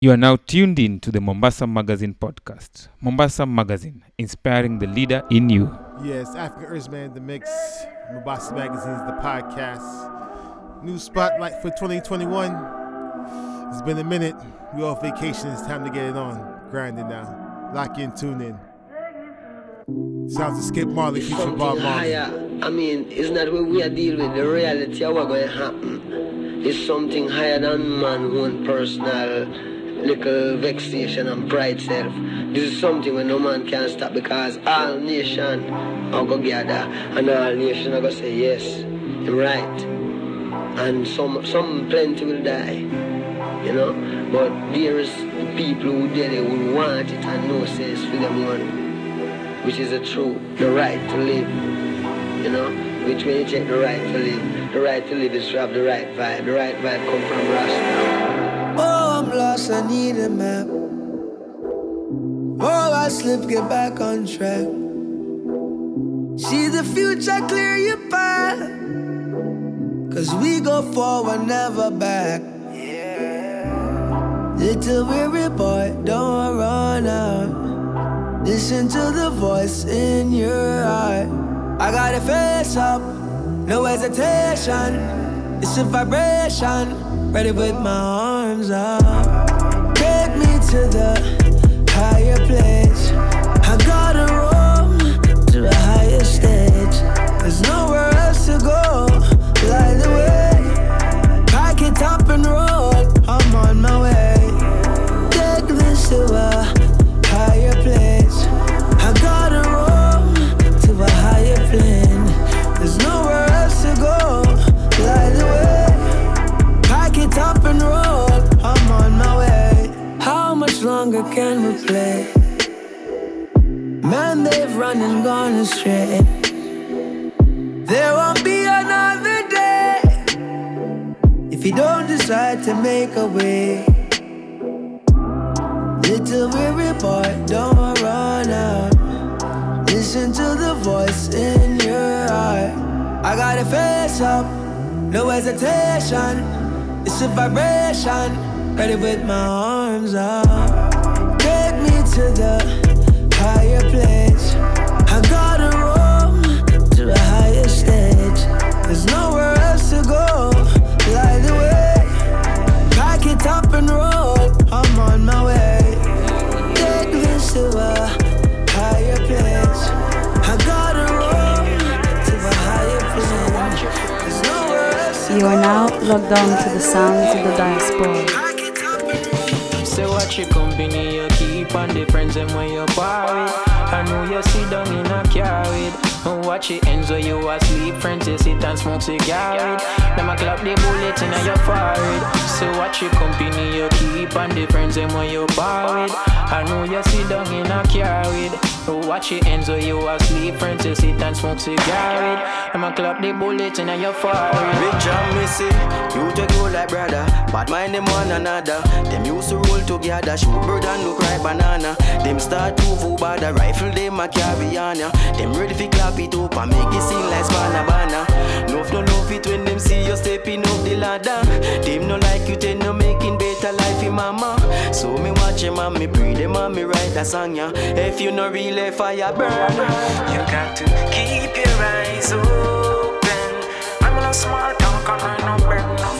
You are now tuned in to the Mombasa Magazine podcast. Mombasa Magazine, inspiring the leader in you. Yes, African Earthman, the mix. Mombasa Magazine is the podcast. New spotlight for 2021. It's been a minute. We're off vacation. It's time to get it on. Grinding now. Lock in, tune in. Sounds of Skip Marley featuring Bob Marley. higher. I mean, it's not what we are dealing with. The reality of what's going to happen is something higher than man own personal little vexation and pride self. This is something where no man can stop because all nation are to gather and all nation are to say yes, I'm right. And some, some plenty will die, you know. But there is people who did it want it and no sense for them one which is the truth, the right to live. You know, which when you check the right to live, the right to live is to have the right vibe. The right vibe come from Rasta. Lost, I need a map. Oh, I slip, get back on track. See the future, clear your path. Cause we go forward, never back. Little weary boy, don't run out. Listen to the voice in your heart. I gotta face up, no hesitation. It's a vibration, ready with my arms out. Take me to the higher place. I gotta roam to a higher stage. There's nowhere else to go. Man, they've run and gone astray. There won't be another day if you don't decide to make a way. Little weary boy, don't run out. Listen to the voice in your heart. I gotta face up, no hesitation. It's a vibration, ready with my arms out. Take me to the higher place. I gotta roam to a higher stage. There's nowhere else to go. Light the way, pack it up and roll. I'm on my way. Take this to a higher place. I gotta roam to a higher place. There's nowhere else to You are now locked on to the sounds of the diaspora. Pack it Say what your company you keep and the friends them when you party. I know you sit down in a car with. And watch it ends where you asleep. Friends you sit and smoke cigar with. Them a clap the bullet in your forehead. So watch your company you keep and the friends them when you party. I know you sit down in a car with. Watch it ends where you asleep. Friends you sit and smoke cigar with. Them a clap the bullet in your forehead. Big John Missy, you take roll like brother. Bad mind them one another. Them used to roll together, shoot bird and look right banana. Them start to move by the rifle, them a carry on ya. Them ready fi clap it up and make it sing like Spanabana. Love no love it when them see you stepping up the ladder. Them no like you, then no making better life in mama. So me watch them and me breathe them and me write a song ya. If you no really fire burn, You got to keep your eyes open. I'm a small town, can I no beg no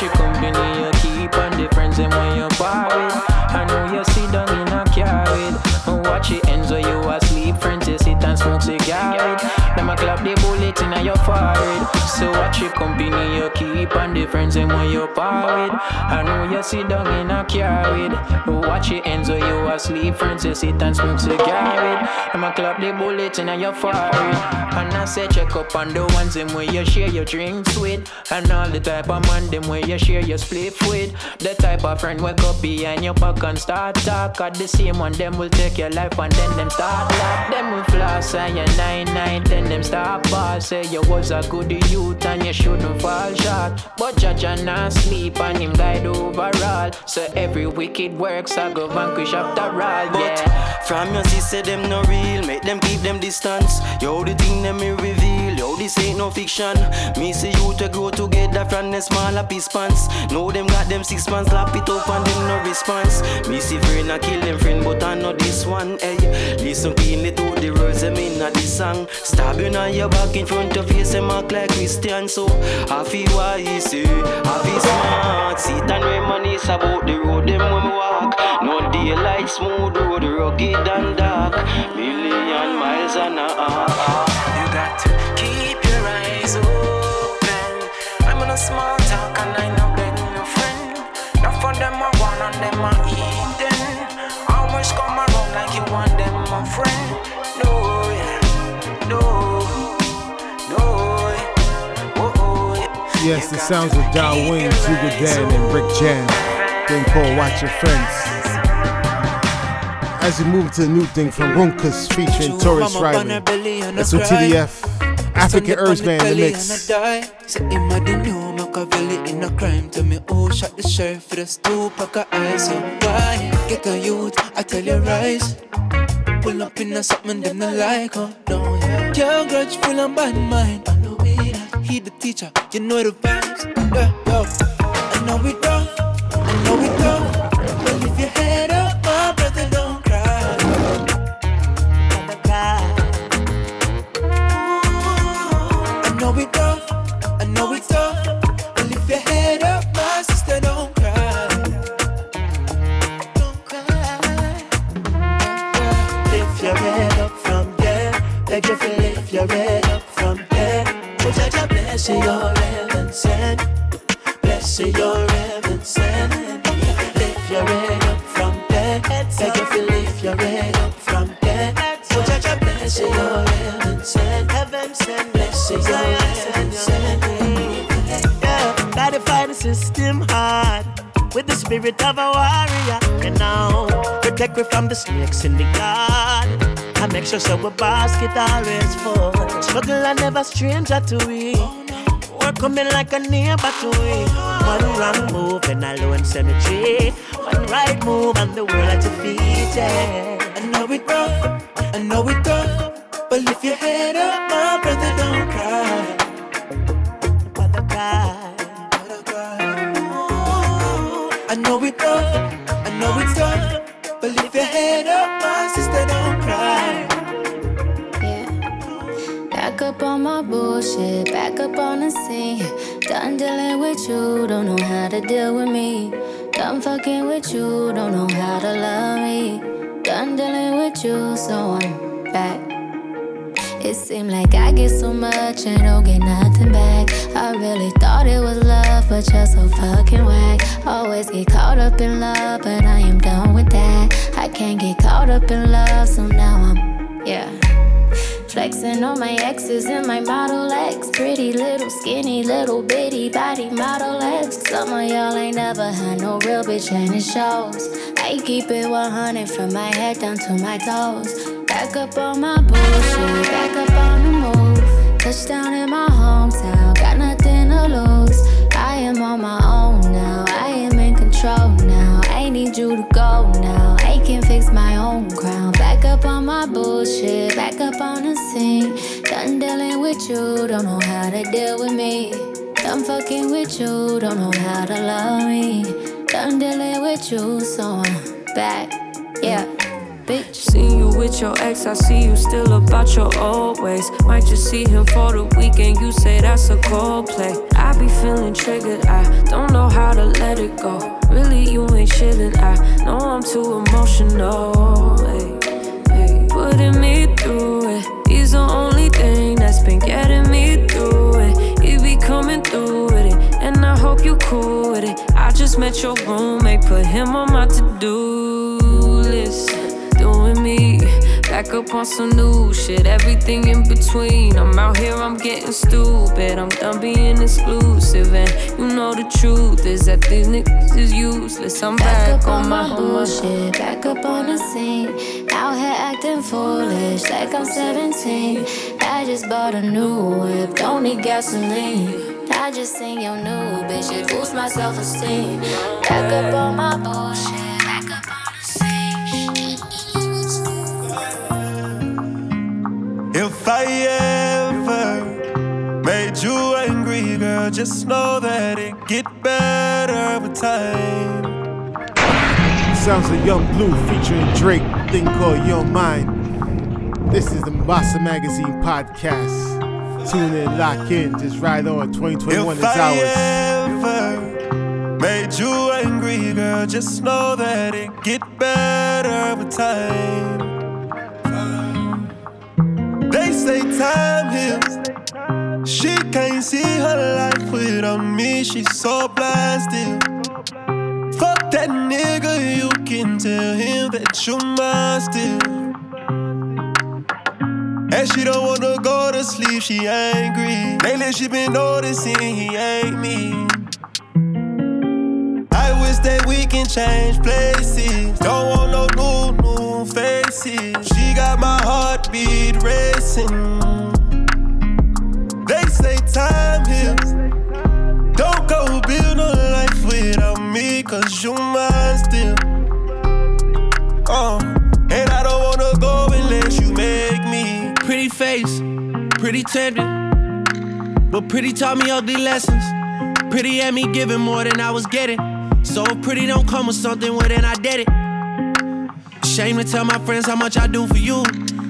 Your company you keep and the friends and when you party. I know you sit down in a car with. Watch it ends where you asleep. Friends you sit and smoke cigar with. Them a clap the bullet in your forehead. So watch your company you keep and the friends them when you party. I know you sit down in a car with. And watch it ends where you asleep. Friends you sit and smoke cigar with. Them a clap the bullet in your forehead. And I say check up on the ones them where you share your drinks with. And all the type of man them where you share your split with. The type of friend wake up behind your back and start talk. At the same one them will take your life and then them start laugh. Them will floss and your nine nine then them stop ball. Say you was a good youth and you shouldn't fall short. But judge and not sleep and him guide overall. So every wicked works I go vanquish after all. Yeah. From your sister, them no real, make them keep them distance. Yo, the thing them me reveal, this ain't no fiction. Me see you to grow together from the smaller piece pants. Know them got them six months, lap it up and them no response. Me see friend, I kill them friend, but I know this one, hey. Listen keenly to the words them in this song. Stab you on your back in front of face, them act like Christian, so I feel wise, eh. I feel smart. Sit and reminisce about the road them when we walk. No daylight, smooth road, rugged and dark. Million miles and a half. Yes, the sounds of Dow Wayne, Sugar Dan, and Rick Jam. Thing called Watch Your Friends. As we move to the new thing from Runkus featuring Tarrus Riley. That's what TDF. African Herbs Band the mix. Machiavelli in a crime To me oh shot the sheriff for the stoop pack of eyes So why get a youth I tell you rise Pull up in a something them not like oh no yeah Can't grudge full and bad mind that He the teacher. You know the vibes. Yeah yo spirit of a warrior. You know, protect me from the snakes in the garden. I make sure so a basket always full. Struggle I never stranger to we. Work coming like a neighbor to we. One wrong move and alone cemetery. One right move and the world at your feet. Yeah. I know it rough, I know it tough. But lift your head up, my brother, don't cry. Brother, cry. I know it's tough, I know it's tough. But lift your head up, my sister, don't cry. Yeah, back up on my bullshit, back up on the scene. Done dealing with you, don't know how to deal with me. Done fucking with you, don't know how to love me. Done dealing with you, so I'm back. It seemed like I get so much and don't get nothing back. I really thought it was love, but you're so fucking whack. Always get caught up in love, but I am done with that. I can't get caught up in love, so now I'm, yeah. Flexing on my exes and my Model X. Pretty little, skinny, little bitty body Model X. Some of y'all ain't never had no real bitch and it shows. I keep it 100 from my head down to my toes. Back up on my bullshit, back up on the move. Touchdown in my hometown, got nothing to lose. I am on my own now, I am in control now. I need you to go now, can fix my own crown. Back up on my bullshit, back up on the scene. Done dealing with you, don't know how to deal with me. Done fucking with you, don't know how to love me. Done dealing with you, so I'm back, yeah. Bitch. See you with your ex, I see you still about your old ways. Might just see him for the weekend, you say that's a cold play. I be feeling triggered, I don't know how to let it go. Really, you ain't chillin', I know I'm too emotional. Hey, hey. Putting me through it, he's the only thing that's been getting me through it. He be coming through with it, and I hope you cool with it. I just met your roommate, put him on my to do list. Back up on some new shit, everything in between. I'm out here, I'm getting stupid. I'm done being exclusive. And you know the truth is that these niggas is useless. I'm back, Back up on on my my bullshit, back up on the scene. Out here acting foolish, like I'm 17. I just bought a new whip, don't need gasoline. I just seen your new bitch, it boosts my self esteem. Back up on my bullshit, If I ever made you angry, girl, just know that it get better with time. Sounds of Yung Bleu featuring Drake, thing called Young Mind. This is the Mombasa Magazine podcast. Tune in, lock in, just ride on. 2021 is If I ours. ever made you angry, girl, just know that it get better with time. They say time heals. She can't see her life without me. She's so blasted. Fuck that nigga, you can tell him that you mine still. And she don't wanna go to sleep, she angry. Lately she been noticing he ain't me. I wish that we can change places. Don't want no new, new faces. She got my heartbeat racing. They say time heals. Don't go build no life without me, cause you mine still. Uh, and I don't wanna go unless you make me. Pretty face, pretty tempting. But pretty taught me ugly lessons. Pretty had me giving more than I was getting. So pretty don't come with something, well then I did it. Shame to tell my friends how much I do for you.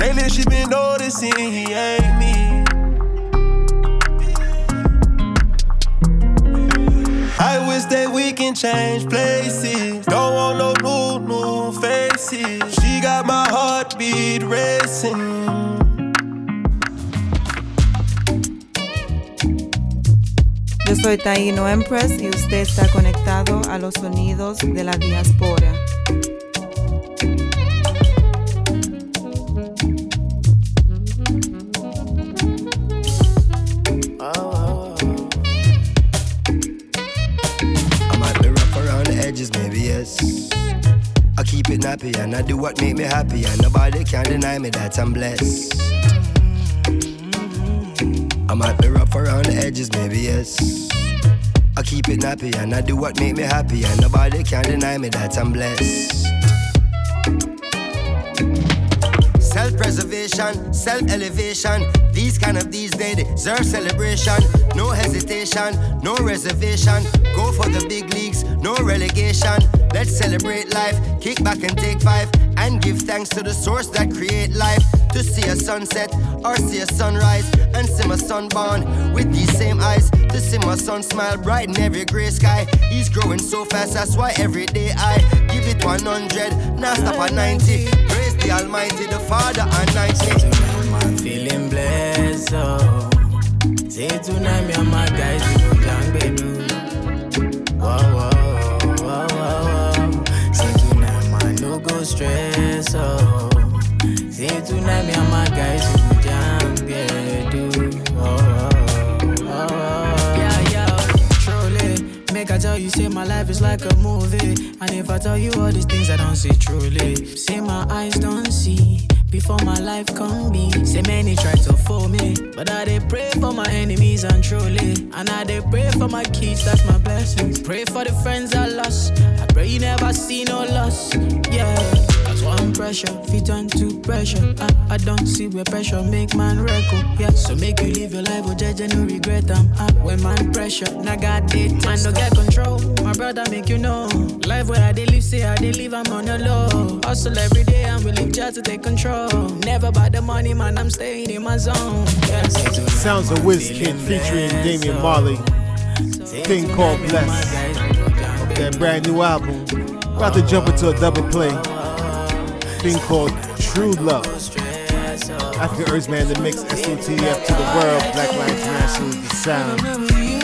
Lately she been noticing he ain't me. I wish that we can change places. Don't want no new, new faces. She got my heartbeat racing. Yo soy Taino Empress y usted está conectado a los sonidos de la diáspora. Yes. I keep it nappy and I do what make me happy, and nobody can deny me that I'm blessed. I might be rough around the edges, maybe yes. I keep it nappy and I do what make me happy, and nobody can deny me that I'm blessed. Self-preservation, self-elevation. These kind of these they deserve celebration. No hesitation, no reservation. Go for the big leagues, no relegation. Let's celebrate life, kick back and take five, and give thanks to the source that create life. To see a sunset or see a sunrise, and see my son born with these same eyes. To see my son smile bright in every gray sky. He's growing so fast, that's why every day I give it 100, now stop at 90. The Almighty, the Father and 90. I'm feeling blessed, oh. Say tonight, me and my guys, we go down, baby. Whoa, whoa, whoa, whoa, whoa. Say tonight, man, no go stress, oh. Say tonight, me and my guys, we tell you, say my life is like a movie. And if I tell you all these things, I don't see truly. Say my eyes don't see. Before my life come be, say many try to fool me, but I they pray for my enemies and truly, and I they pray for my kids, that's my blessings. Pray for the friends I lost, I pray you never see no loss, yeah on pressure, fit on to pressure. I, I don't see where pressure make man record. Oh, yeah, so make you live your life, oh judge no regret. i when man pressure, now got it. Man no get control, my brother make you know. Life where I they live, say I they live, I'm on a low. Hustle every day, I'm willing just to take control. Never buy the money, man, I'm staying in my zone. Yeah, Sounds of Wizkid featuring Damian Marley. Thing called Bless. That brand new album. About to jump into a double play thing called True Love. African Earthman, that mix, SOTF to the world, Black Lives Matter, the sound.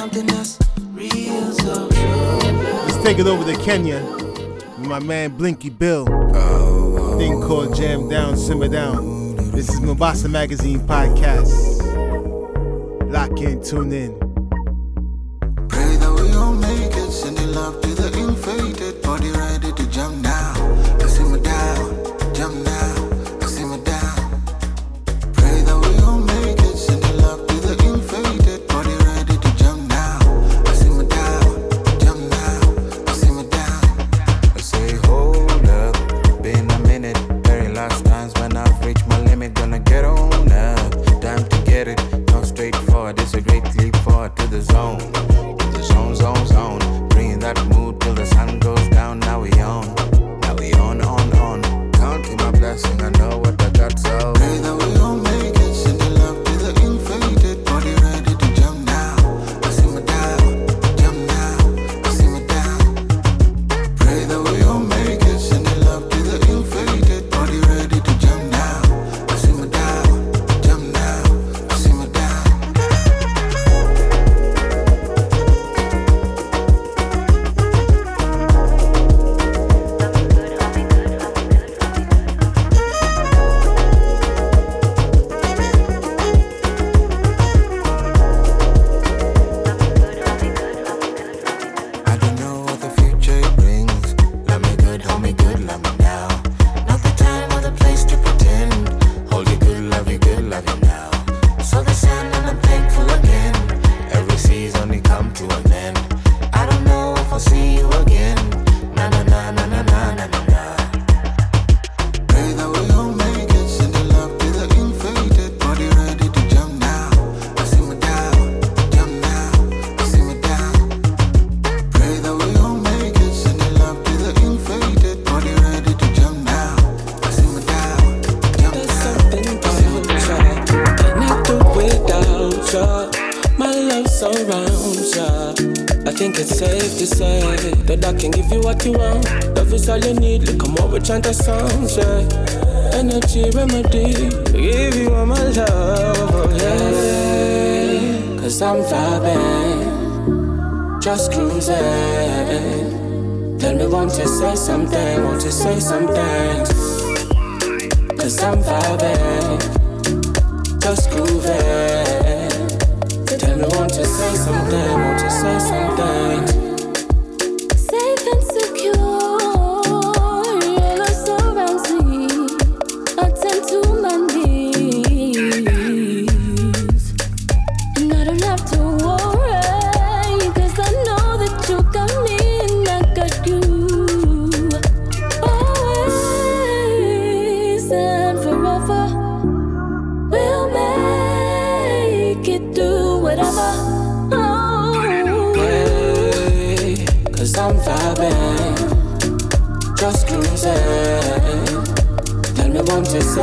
something that's real so true. Let's take it over to Kenya with my man Blinky Bill. Oh, Thing called Jam Down, Simmer Down. This is Mombasa Magazine Podcast. Lock in, tune in. Remedy. Give you all my love, oh yeah. Cause I'm vibing, just cruising. Tell me, want to say something? Want to say something? Cause I'm vibing, just grooving. Tell me, want to say something? Want to say something?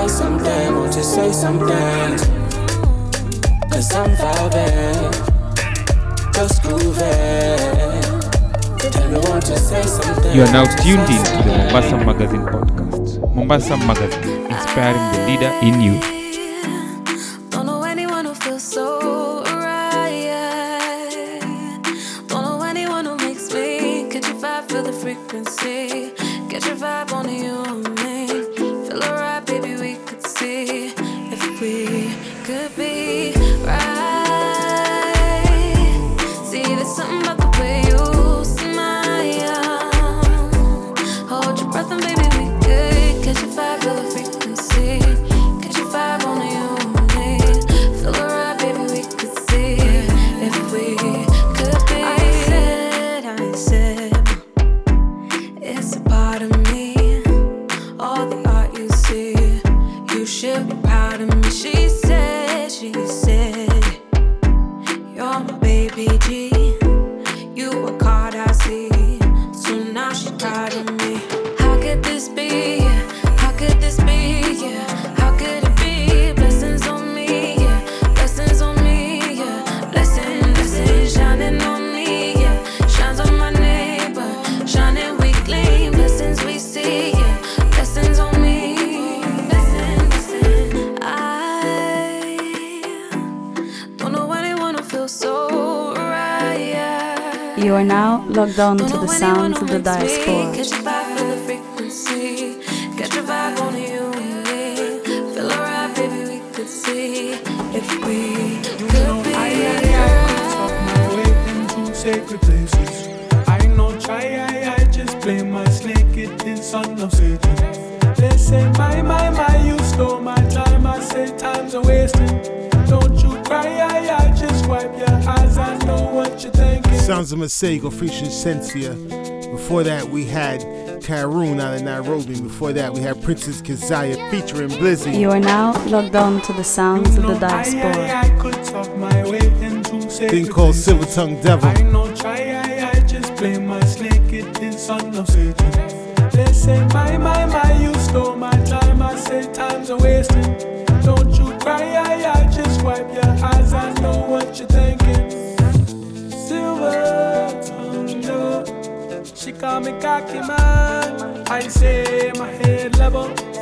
say something? Won't you say something? Cause I'm vibing, just grooving. Tell me, won't you say something? You are now tuned in to the Mombasa Magazine podcast. Mombasa Magazine, inspiring the leader in you. Sego featuring Sensia. Before that, we had Karun out of Nairobi. Before that, we had Princess Keziah featuring Blizzy. You are now logged on to the sounds you of the diaspora. I, I, I Thing called Silver Tongue Devil. I know, try, I, I just play my snake, it is son of Satan. They say, my, my, my, you stole my time. I say, time's a wasting. Don't you cry, I, I just wipe your eyes. I know what you think. Come and make I came I say my head level.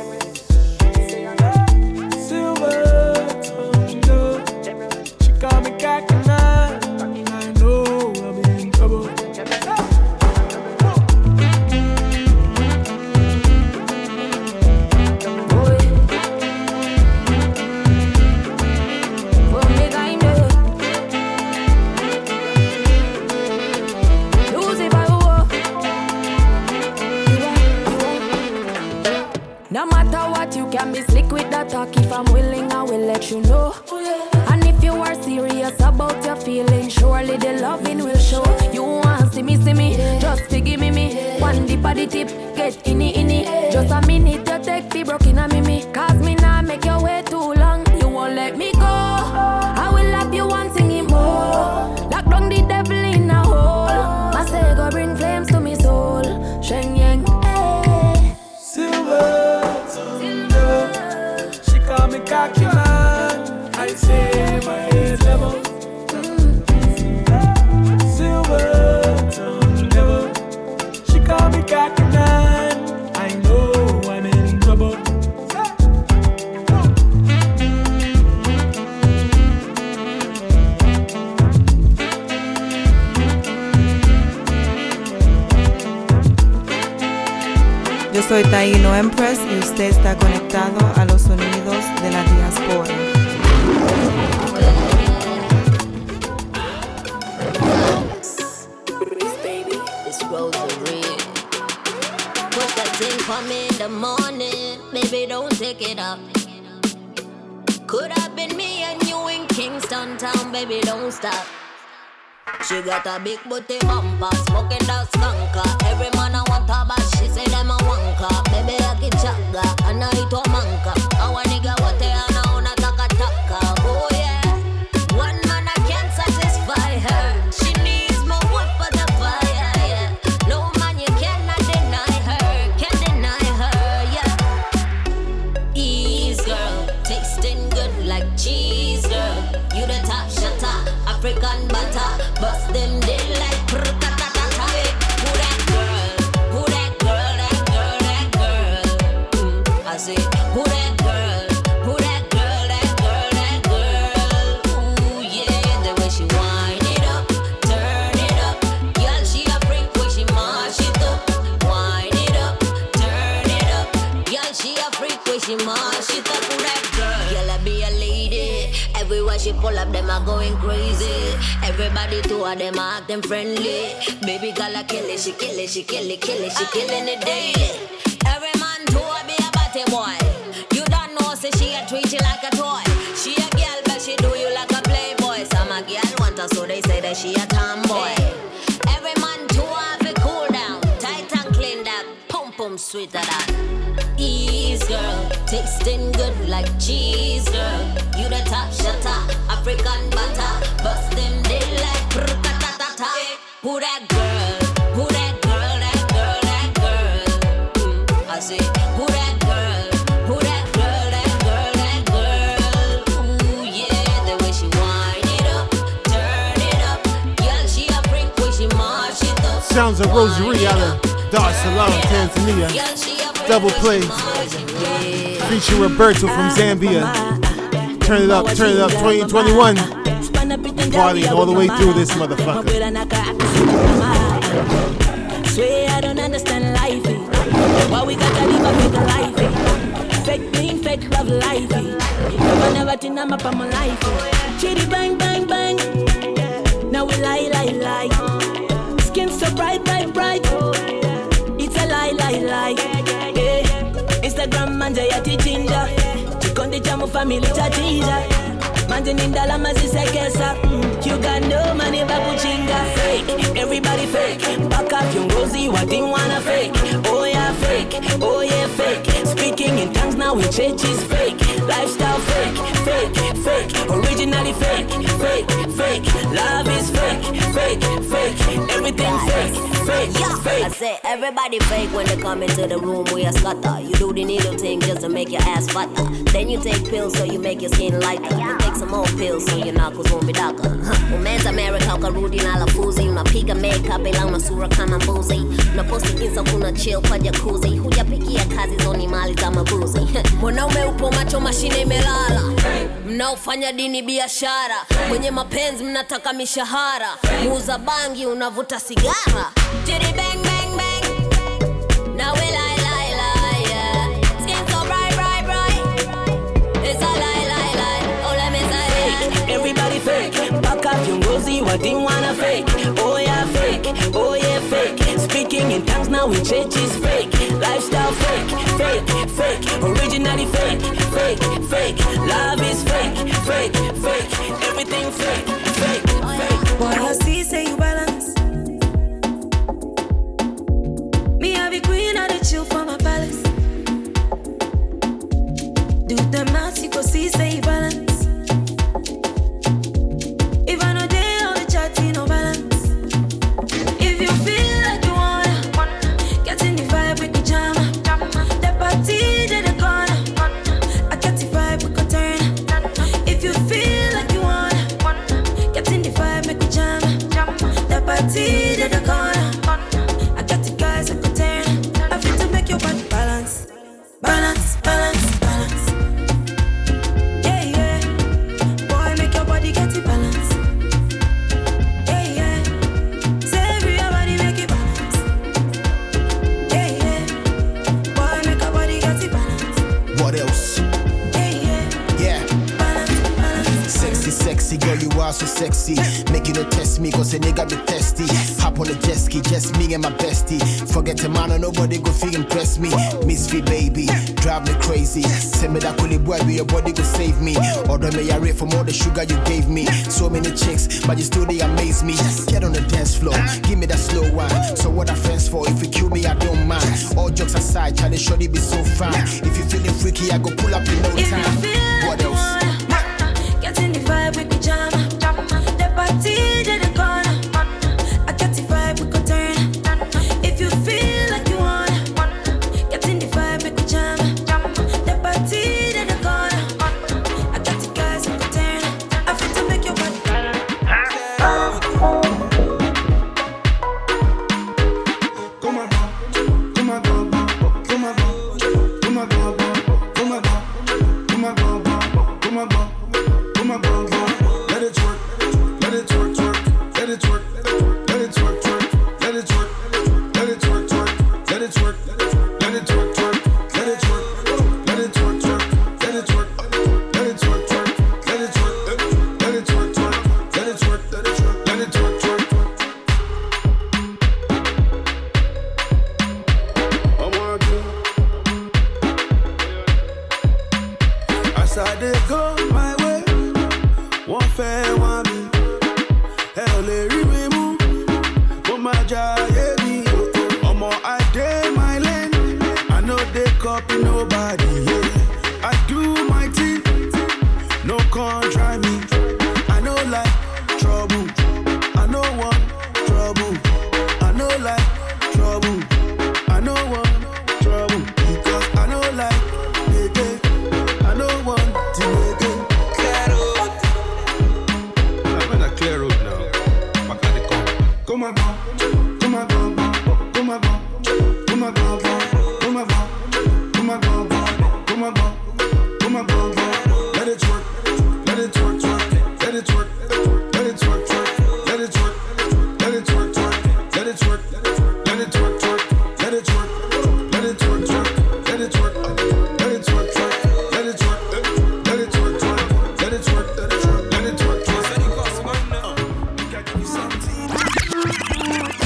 Can be slick with that talk if I'm willing, I will let you know. And if you are serious about your feelings, surely the loving will show. You want see me, see me, just to give me me. One dip of the tip, get in it, in it. Just a minute, you take the broken, I mean. soy Taino Empress y usted está conectado a los sonidos de la diáspora. Come in the morning, baby, don't take it up. Could have been me and you in Kingston town, baby, don't stop. She got a big booty bumper, smoking that skunker. Every man I want to bash she say them a wanker. Baby, I get chugga, and I eat a manka. Pull up, them are going crazy. Everybody to her, them are acting friendly. Baby girl, I kill it, she kill it, she kill it, kill it, she killing it daily. Every man to her be a batty boy. You don't know, say she a treat you like a toy. She a girl, but she do you like a playboy. Some a girl want her, so they say that she a tomboy. Every man to her be cool down, tight and clean that, pum pum sweeter than. Ease girl, tasting good like cheese girl. You the top shutter, African butter, bust them dead like prrr-ta-ta-ta-ta. Who that girl? Who that girl? That girl? That girl? Mm, I say, who that girl? Who that girl? That girl? That girl? Ooh yeah, the way she wind it up, turn it up. Girl, she a freak when she mash it up. Sounds of Rosa Ree out of Dar es Salaam, Tanzania. Double play. Feature Roberto from Zambia. Turn it up, turn it up, 2021. Partying all the way through this motherfucker. Swear I don't understand life. Why we gotta live a fake life? Fake pain, fake love life. Never, never think I'm up on my life. Chitty bang, bang, bang. Now we lie, lie, lie. Skin so bright, bright, bright. It's a lie, lie, lie. Instagram manje ya tichinja. Chikondi family chatija. Manje ni ndalama zisekesa. You got no money bakuchinga. Fake, everybody fake. Mpaka viongozi wa dini wana fake. Oh yeah, fake. Oh yeah, fake. Speaking in tongues now in church is fake. Lifestyle fake, fake, fake. Originally fake, fake, fake. Love is fake, fake, fake. Everything fake, fake, I fake. say everybody fake when they come into the room we a scutter. You do the needle thing just to make your ass fatter. Then you take pills so you make your skin lighter. You take some more pills so your knuckles won't be darker. Huh. Oh, Umeanza America ukarudi na lafuzi, unapiga makeup ila una sura kama mbuzi. Unaposti insta kuna chill kwa jacuzzi, hujapigia kazi zoni mali za mabuzi. Mwanaume upo macho, mashine imelala. Mnaofanya dini biashara, kwenye mapenzi mnataka mishahara. Muuza bangi unavuta sigara. Wana fake. Oh yeah, fake. Oh yeah, fake. Speaking in tongues now we church is fake. Lifestyle fake, fake, fake. Originally fake, fake, fake. Love is fake, fake, fake. Everything fake, fake, fake. Boy, I see say you balance. Me have a queen of the chill for my palace. Do the maths, you go see say you balance. so sexy. make you to test me, cause a nigga be testy. Hop on the jet ski, just me and my bestie. Forget a man, or nobody go feel impress me. Misfit baby, drive me crazy. Send me that coolie boy, your body go save me. Order me a rate from all the sugar you gave me. So many chicks, but you still they amaze me. Get on the dance floor, give me that slow wine. So what are friends for? If you kill me, I don't mind. All jokes aside, Charlie surely be so fine. If you feeling freaky, I go pull up in no time. What else? Uh, get in the vibe with the jam party. Let it work, let it work, let it work.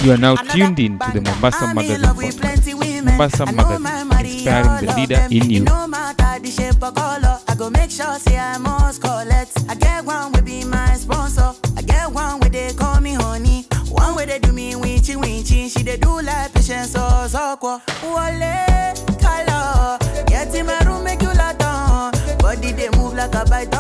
You are now tuned in to the Mombasa Magazine Podcast. Mombasa Mothers, inspiring the leader in you. Get in my room make you. Body they move like a bite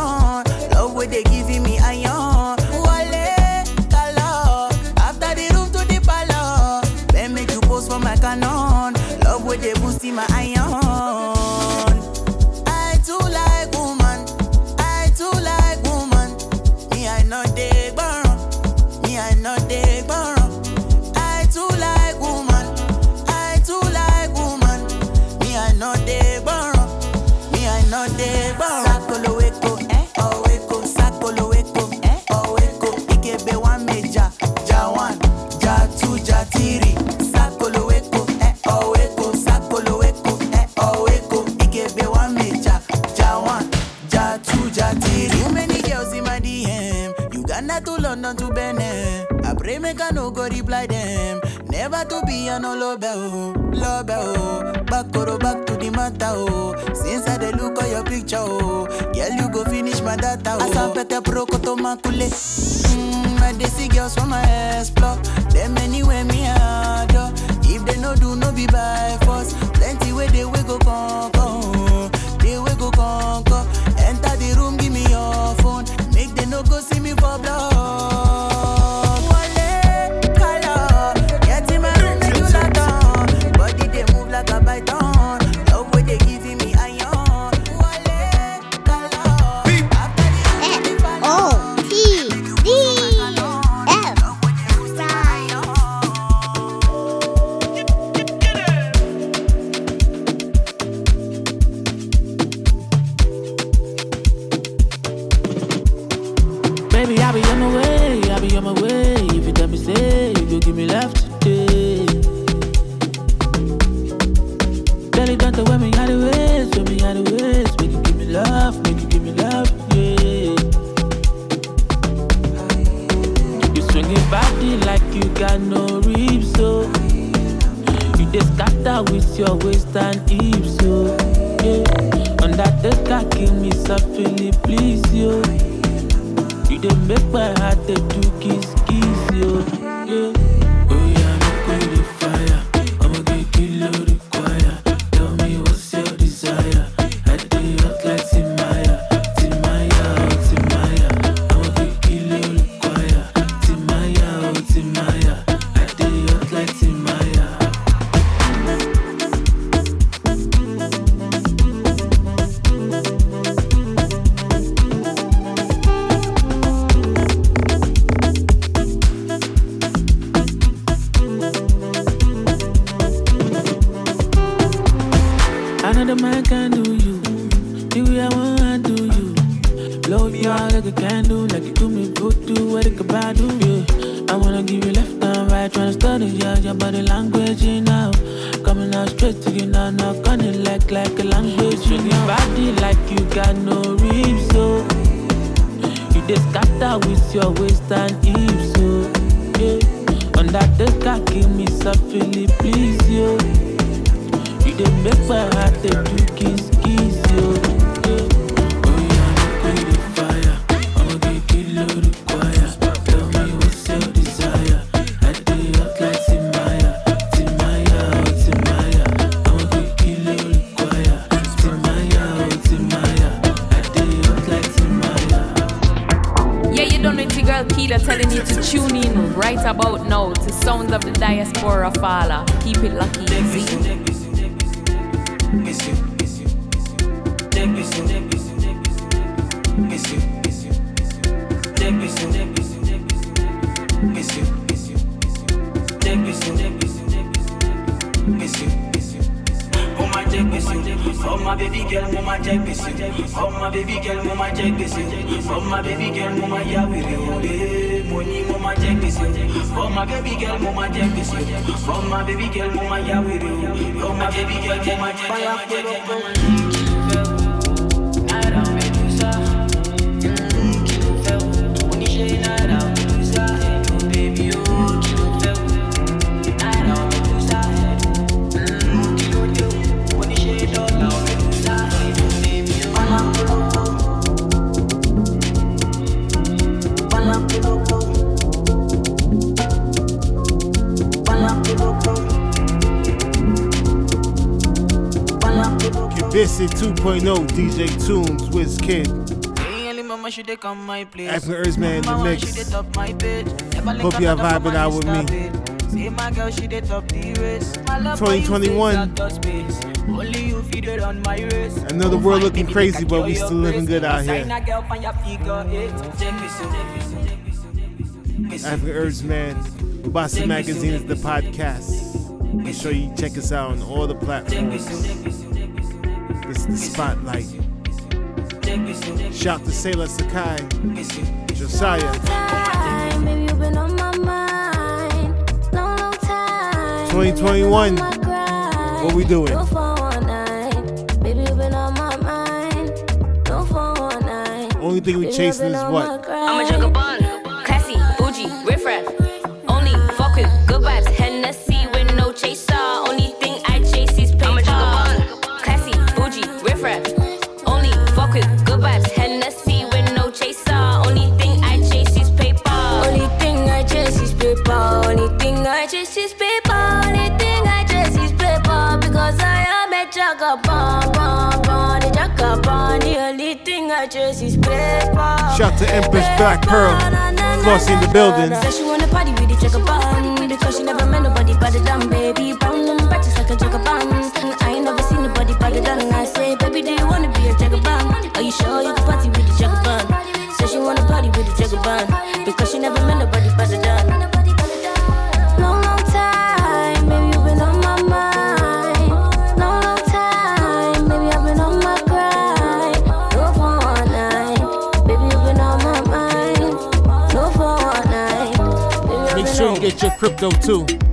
Since I dey look at your picture, oh. Girl, you go finish my data, oh. saw pete pro koto makule. Mm, I dey see girls from my explore. Them anywhere me adore. If they no do, no be by force. Plenty way they will go come. your waist and hips, yo. Yeah. I give me softly, please, yo. You dey make my heart dey do kiss, kiss, yo. Yeah. like a language. in your body like you got no ribs, so you just scatter with your waist and hips, so yeah. Undertaker, give me softly, please, yo. You did make my heart a juking Acid 2.0, DJ Toombs, Wizkid. Kid mama, should they Earthman in the mix. Hope you are vibing out with me. 2021. Another world looking crazy, but we still living good out here. African Herbs Man, Mombasa Magazine is the podcast. Make sure you check us out on all the platforms the spotlight. Shout to Sailor Sakai, Josiah. Twenty twenty one. What we doing? Only thing we chasing is what? Carbon, the only thing I chase is paper. Shout to Empress Black Pearl, Flossy in the building. Said she wanna party with the checker band because she never met nobody but the dumb baby. Brown them the patches like a checker band. I ain't never seen nobody but the dumb. I say, baby, do you wanna be a checker band? Are you sure you can party with the checker band? Said she wanna party with the checker band because she never met nobody. crypto too.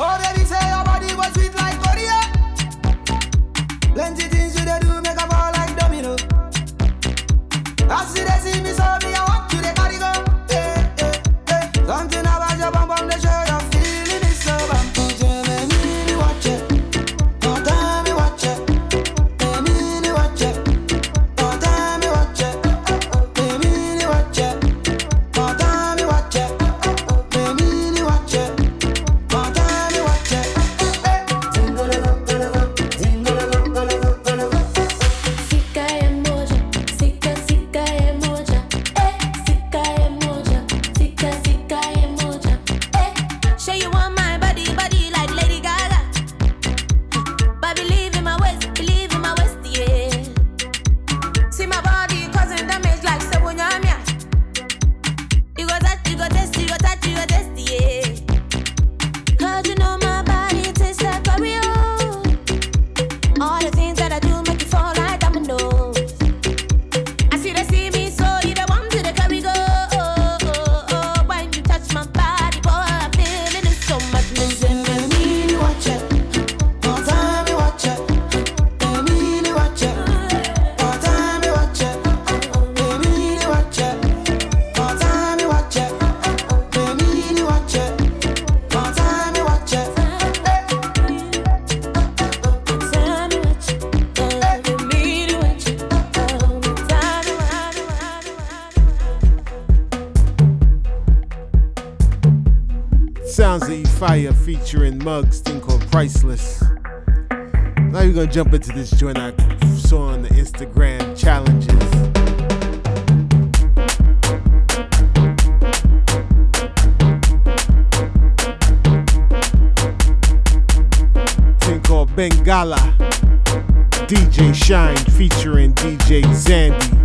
Already gonna jump into this joint I saw on the Instagram challenges. Bengala. DJ Shine featuring DJ Zandy.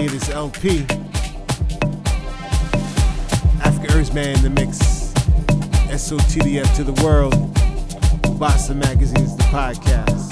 latest LP. Africa Earthman, the mix. SOTDF to the world. Mombasa Magazine is the podcast.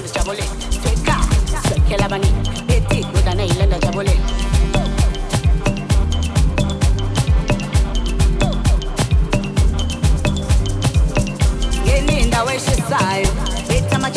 and the jabole. Feka, seke labani, eti kudane ile na jabole. Geni ndawe shisayo, eta.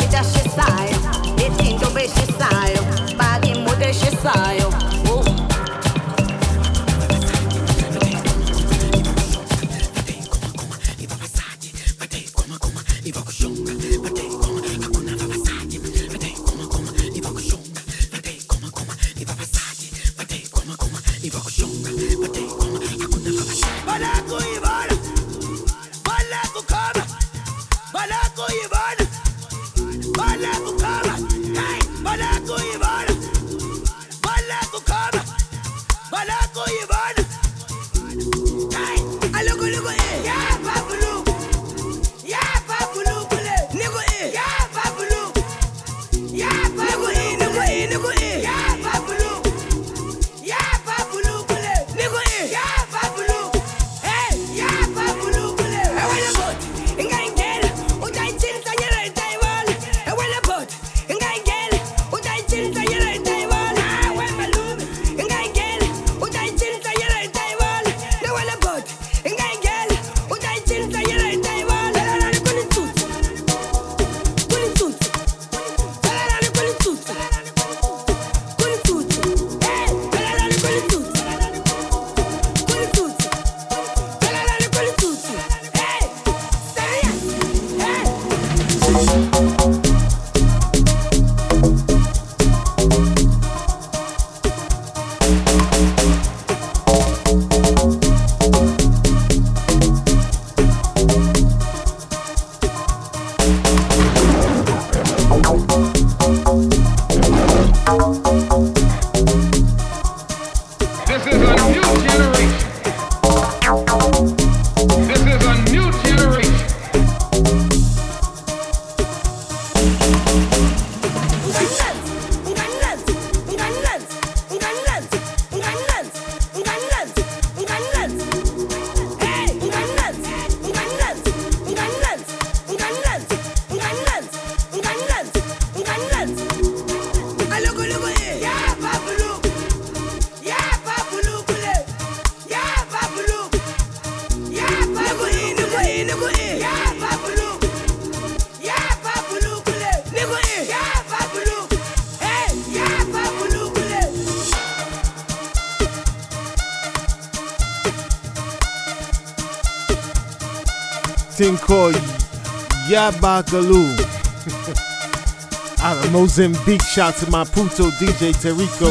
Mozambique, shout to my Puto DJ Terrico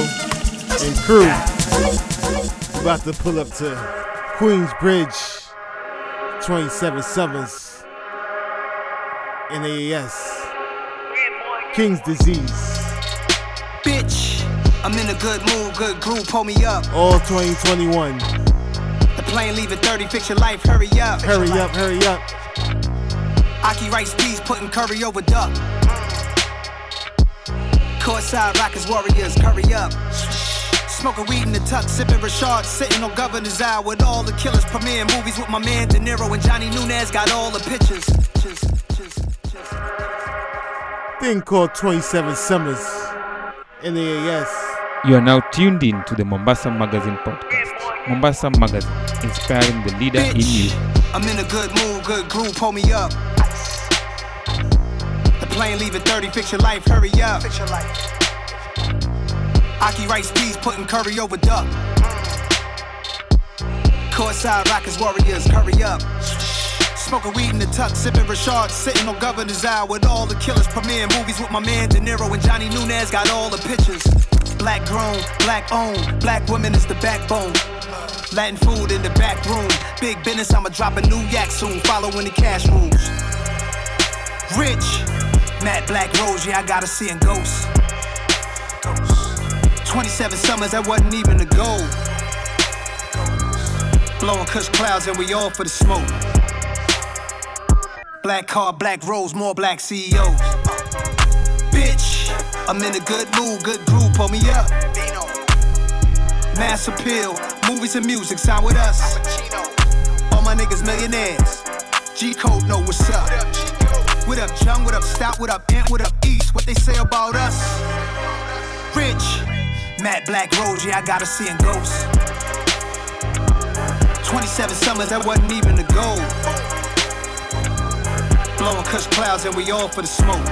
and crew. About to pull up to Queens Bridge, 27 Summers, NAS, King's Disease. Bitch, I'm in a good mood, good groove, pull me up. All 2021. The plane leaving 30, fix your life, hurry up. Hurry up, hurry up. Aki rice peas, putting curry over duck. Courtside Rockets Warriors, curry up. Smoking weed in the tuck, sipping Rashard, sitting on Governor's Eye with all the killers. Premiering movies with my man De Niro and Johnny Nunez, got all the pictures. Thing called 27 Summers, NAS. You are now tuned in to the Mombasa Magazine podcast. Mombasa Magazine, inspiring the leader in you. I'm in a good mood, good groove, pull me up. The plane leaving 30, fix your life, hurry up. Fix your life. Aki rice peas, putting curry over duck. Courtside Rockets Warriors, hurry up. Smoking weed in the tuck, sipping Rashard, sitting on Governor's Eye with all the killers. Premiering movies with my man De Niro and Johnny Nunez, got all the pictures. Black grown, black owned, black women is the backbone. Latin food in the back room. Big business, I'ma drop a new yak soon, following the cash rules. Rich, Matt Black Rose, yeah, I gotta see in ghosts. 27 summers, that wasn't even a goal. Blowing kush clouds, and we all for the smoke. Black car, black rose, more black CEOs. Bitch, I'm in a good mood, good groove, pull me up. Mass appeal, movies and music, sign with us. All my niggas millionaires. G Code know what's up. What up, Jung? What up, Stout? What up, Ant? What up, East? What they say about us? Rich, Matt Black Rose, yeah, I gotta see in ghosts. 27 summers, that wasn't even the goal. Blowing kush clouds, and we all for the smoke.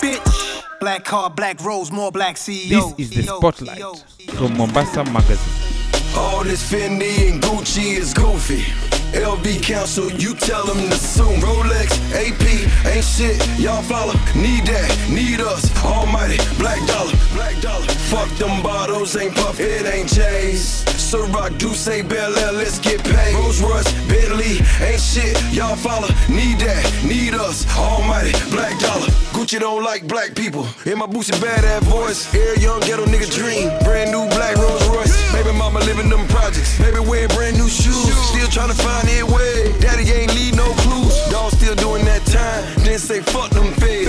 Bitch, black car, black rose, more black CEOs. This is the Spotlight from Mombasa Magazine. All this Fendi and Gucci is goofy. LV Council, you tell them to soon. Rolex, AP, ain't shit, y'all follow. Need that, need us. Almighty, black dollar, black dollar. Fuck them bottles, ain't puff, it ain't J's. Ciroc, D'ussé, Bel Air, let's get paid. Rolls Royce, Bentley, ain't shit, y'all follow. Need that, need us. Almighty, black dollar. Gucci don't like black people. In my Boosie Badazz voice, air young ghetto nigga dream. Brand new black Rolls Royce. Baby mama living them projects. Baby wearing brand new shoes. Still trying to find it way. Daddy ain't leave no clues. Dog still doing that time. Then say fuck them feds.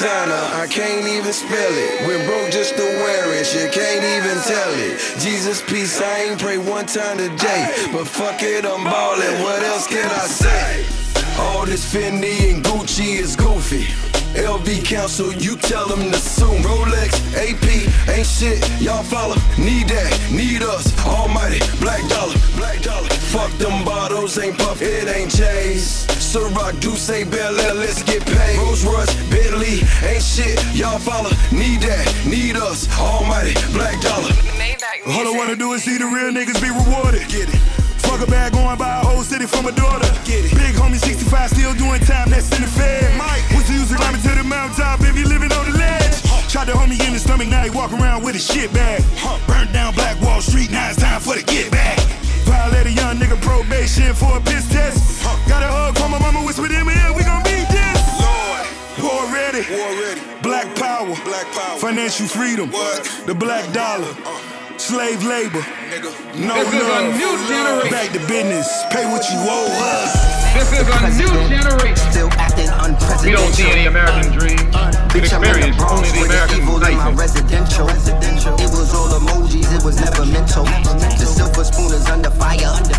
Designer, I can't even spell it. We're broke just to wear it, you can't even tell it. Jesus, peace, I ain't pray one time today. But fuck it, I'm ballin', what else can I say? All this Fendi and Gucci is goofy. LV Council, you tell them to soon. Rolex, AP, ain't shit, y'all follow. Need that, need us. Almighty, black dollar, black dollar. Fuck them bottles, ain't puff, it ain't J's. Ciroc, D'ussé, Bel Air, let's get paid. Rolls Royce, Bentley, ain't shit, y'all follow. Need that, need us. Almighty, black dollar. All I wanna do is see the real niggas be rewarded. Get it. Fuck a bag going by a whole city from a daughter. Get it. Big homie 65 still doing time, that's in the fed. Mike. Was use to climbing to the mountaintop, baby living on the ledge. Shot the homie in the stomach, now he walk around with a shit bag. Burnt down Black Wall Street, now it's time for the get back. Violate a young nigga probation for a piss test. Got a hug from my mama, whispered in my ear, we gon' beat this. Lord. War ready. War ready. Black power. Black power. Financial freedom. What? The black dollar. Uh. Slave labor. No This is a new generation. Back to business. Pay what you owe us. This is a new generation. Still acting unprecedented. We don't see any American uh, dream. We Bitch, I'm in the experience Bronx only the American evil in life. residential. It was all emojis, it was never mental. The silver spoon is under fire, and the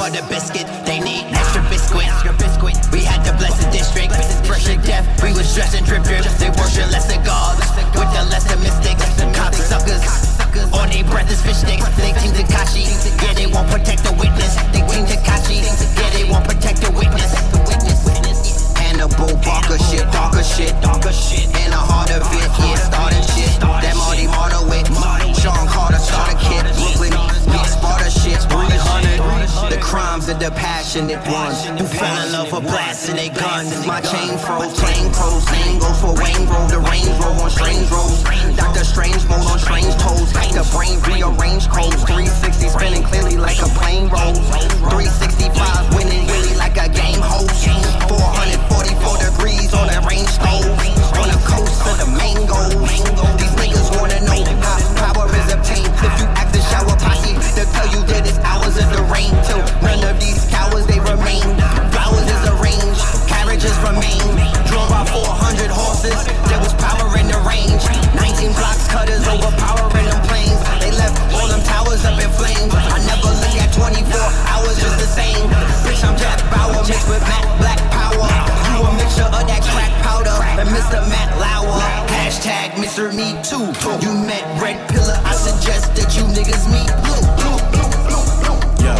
butter biscuit, they need extra biscuit. We had to bless the district, to death. We was dressed in drip drip. They worship lesser gods with the lesser mystics. Cocksuckers. On their breath is fish sticks. They team Tekashi. Yeah, they won't protect the witness. They team Tekashi. Yeah, they won't protect the witness. Hannibal Barca shit, darker shit. The passionate ones who fell in love with blasting their guns. My chain froze, plain same goes for Wayne Road, the range road on strange roads. Doctor Strange mode on strange toes, the brain rearrange codes. 360 spinning clearly like a plane roll. 365 winning really like a game host. 444 degrees on a range stove. On the coast of the mangoes. With Matt Black Power. You a mixture of that crack powder and Mr. Matt Lauer. Hashtag Mr. Me Too. You met Red Pillar, I suggest that you niggas meet Blue. Blue, blue, blue, blue. Yo,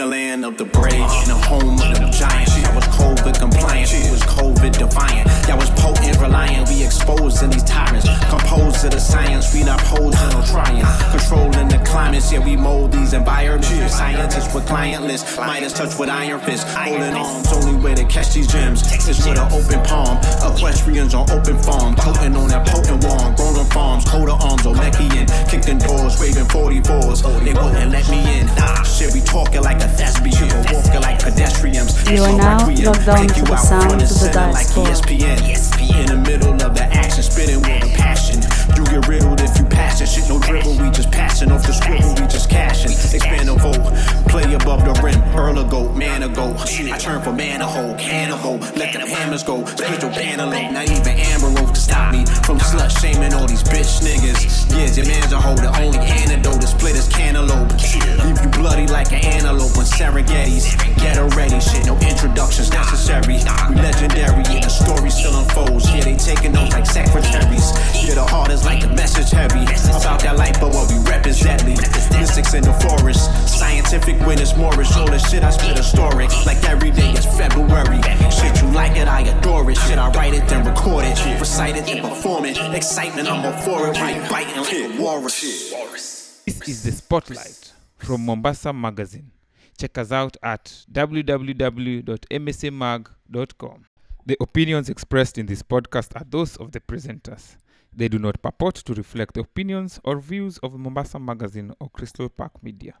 the land of the brave, in the home of the giants, I was COVID compliant, she was COVID defiant. Y'all was potent, reliant, we exposing these tyrants. Composed of the science, we not posing or trying. Controlling the climates, yeah, we mold these environments. Scientists with clientless, Midas touch with iron fists. Holding arms, only way to catch these gems. Texas with an open palm. Equestrians on open farm, potent on that potent wand. Grown on farms, coat of arms, Olmekian. Kicked in doors, waving 44s. They wouldn't let me in. Nah, shit, we talking like a thespian. Walking like pedestrians. You are now logged on to the sound of the center like E diaspora. ESPN. In the middle of the action, spitting with a passion. You get riddled if you pass it. Shit, no dribble, we just passing off the scribble, we just cashing. Expand the vote, play above the rim. Earl a goat, man a goat. I turn from man a hole, cannibal. Let them hammers go. Split your paneling, not even Amber Rose can stop me from slut shaming all these bitch niggas. Yeah, your man's a hoe, the only antidote to split his cantaloupe. Leave you bloody like an antelope on Serengeti's. Get ready, shit, no introductions necessary. We legendary, yeah, the story still unfolds. Yeah, they taking notes like secretaries. Yeah, the heart is like a message heavy. About that life, but what we represent. Mystics in the forest. Scientific witness Morris. Show the shit I spit historic. Like every day is February. Shit, you like it, I adore it. Shit, I write it, then record it. Recite it, then perform it. Excitement, I'm all for it. Right, biting like a walrus. This is the Spotlight from Mombasa Magazine. Check us out at www.msamag.com. The opinions expressed in this podcast are those of the presenters. They do not purport to reflect the opinions or views of Mombasa Magazine or Crystal Park Media.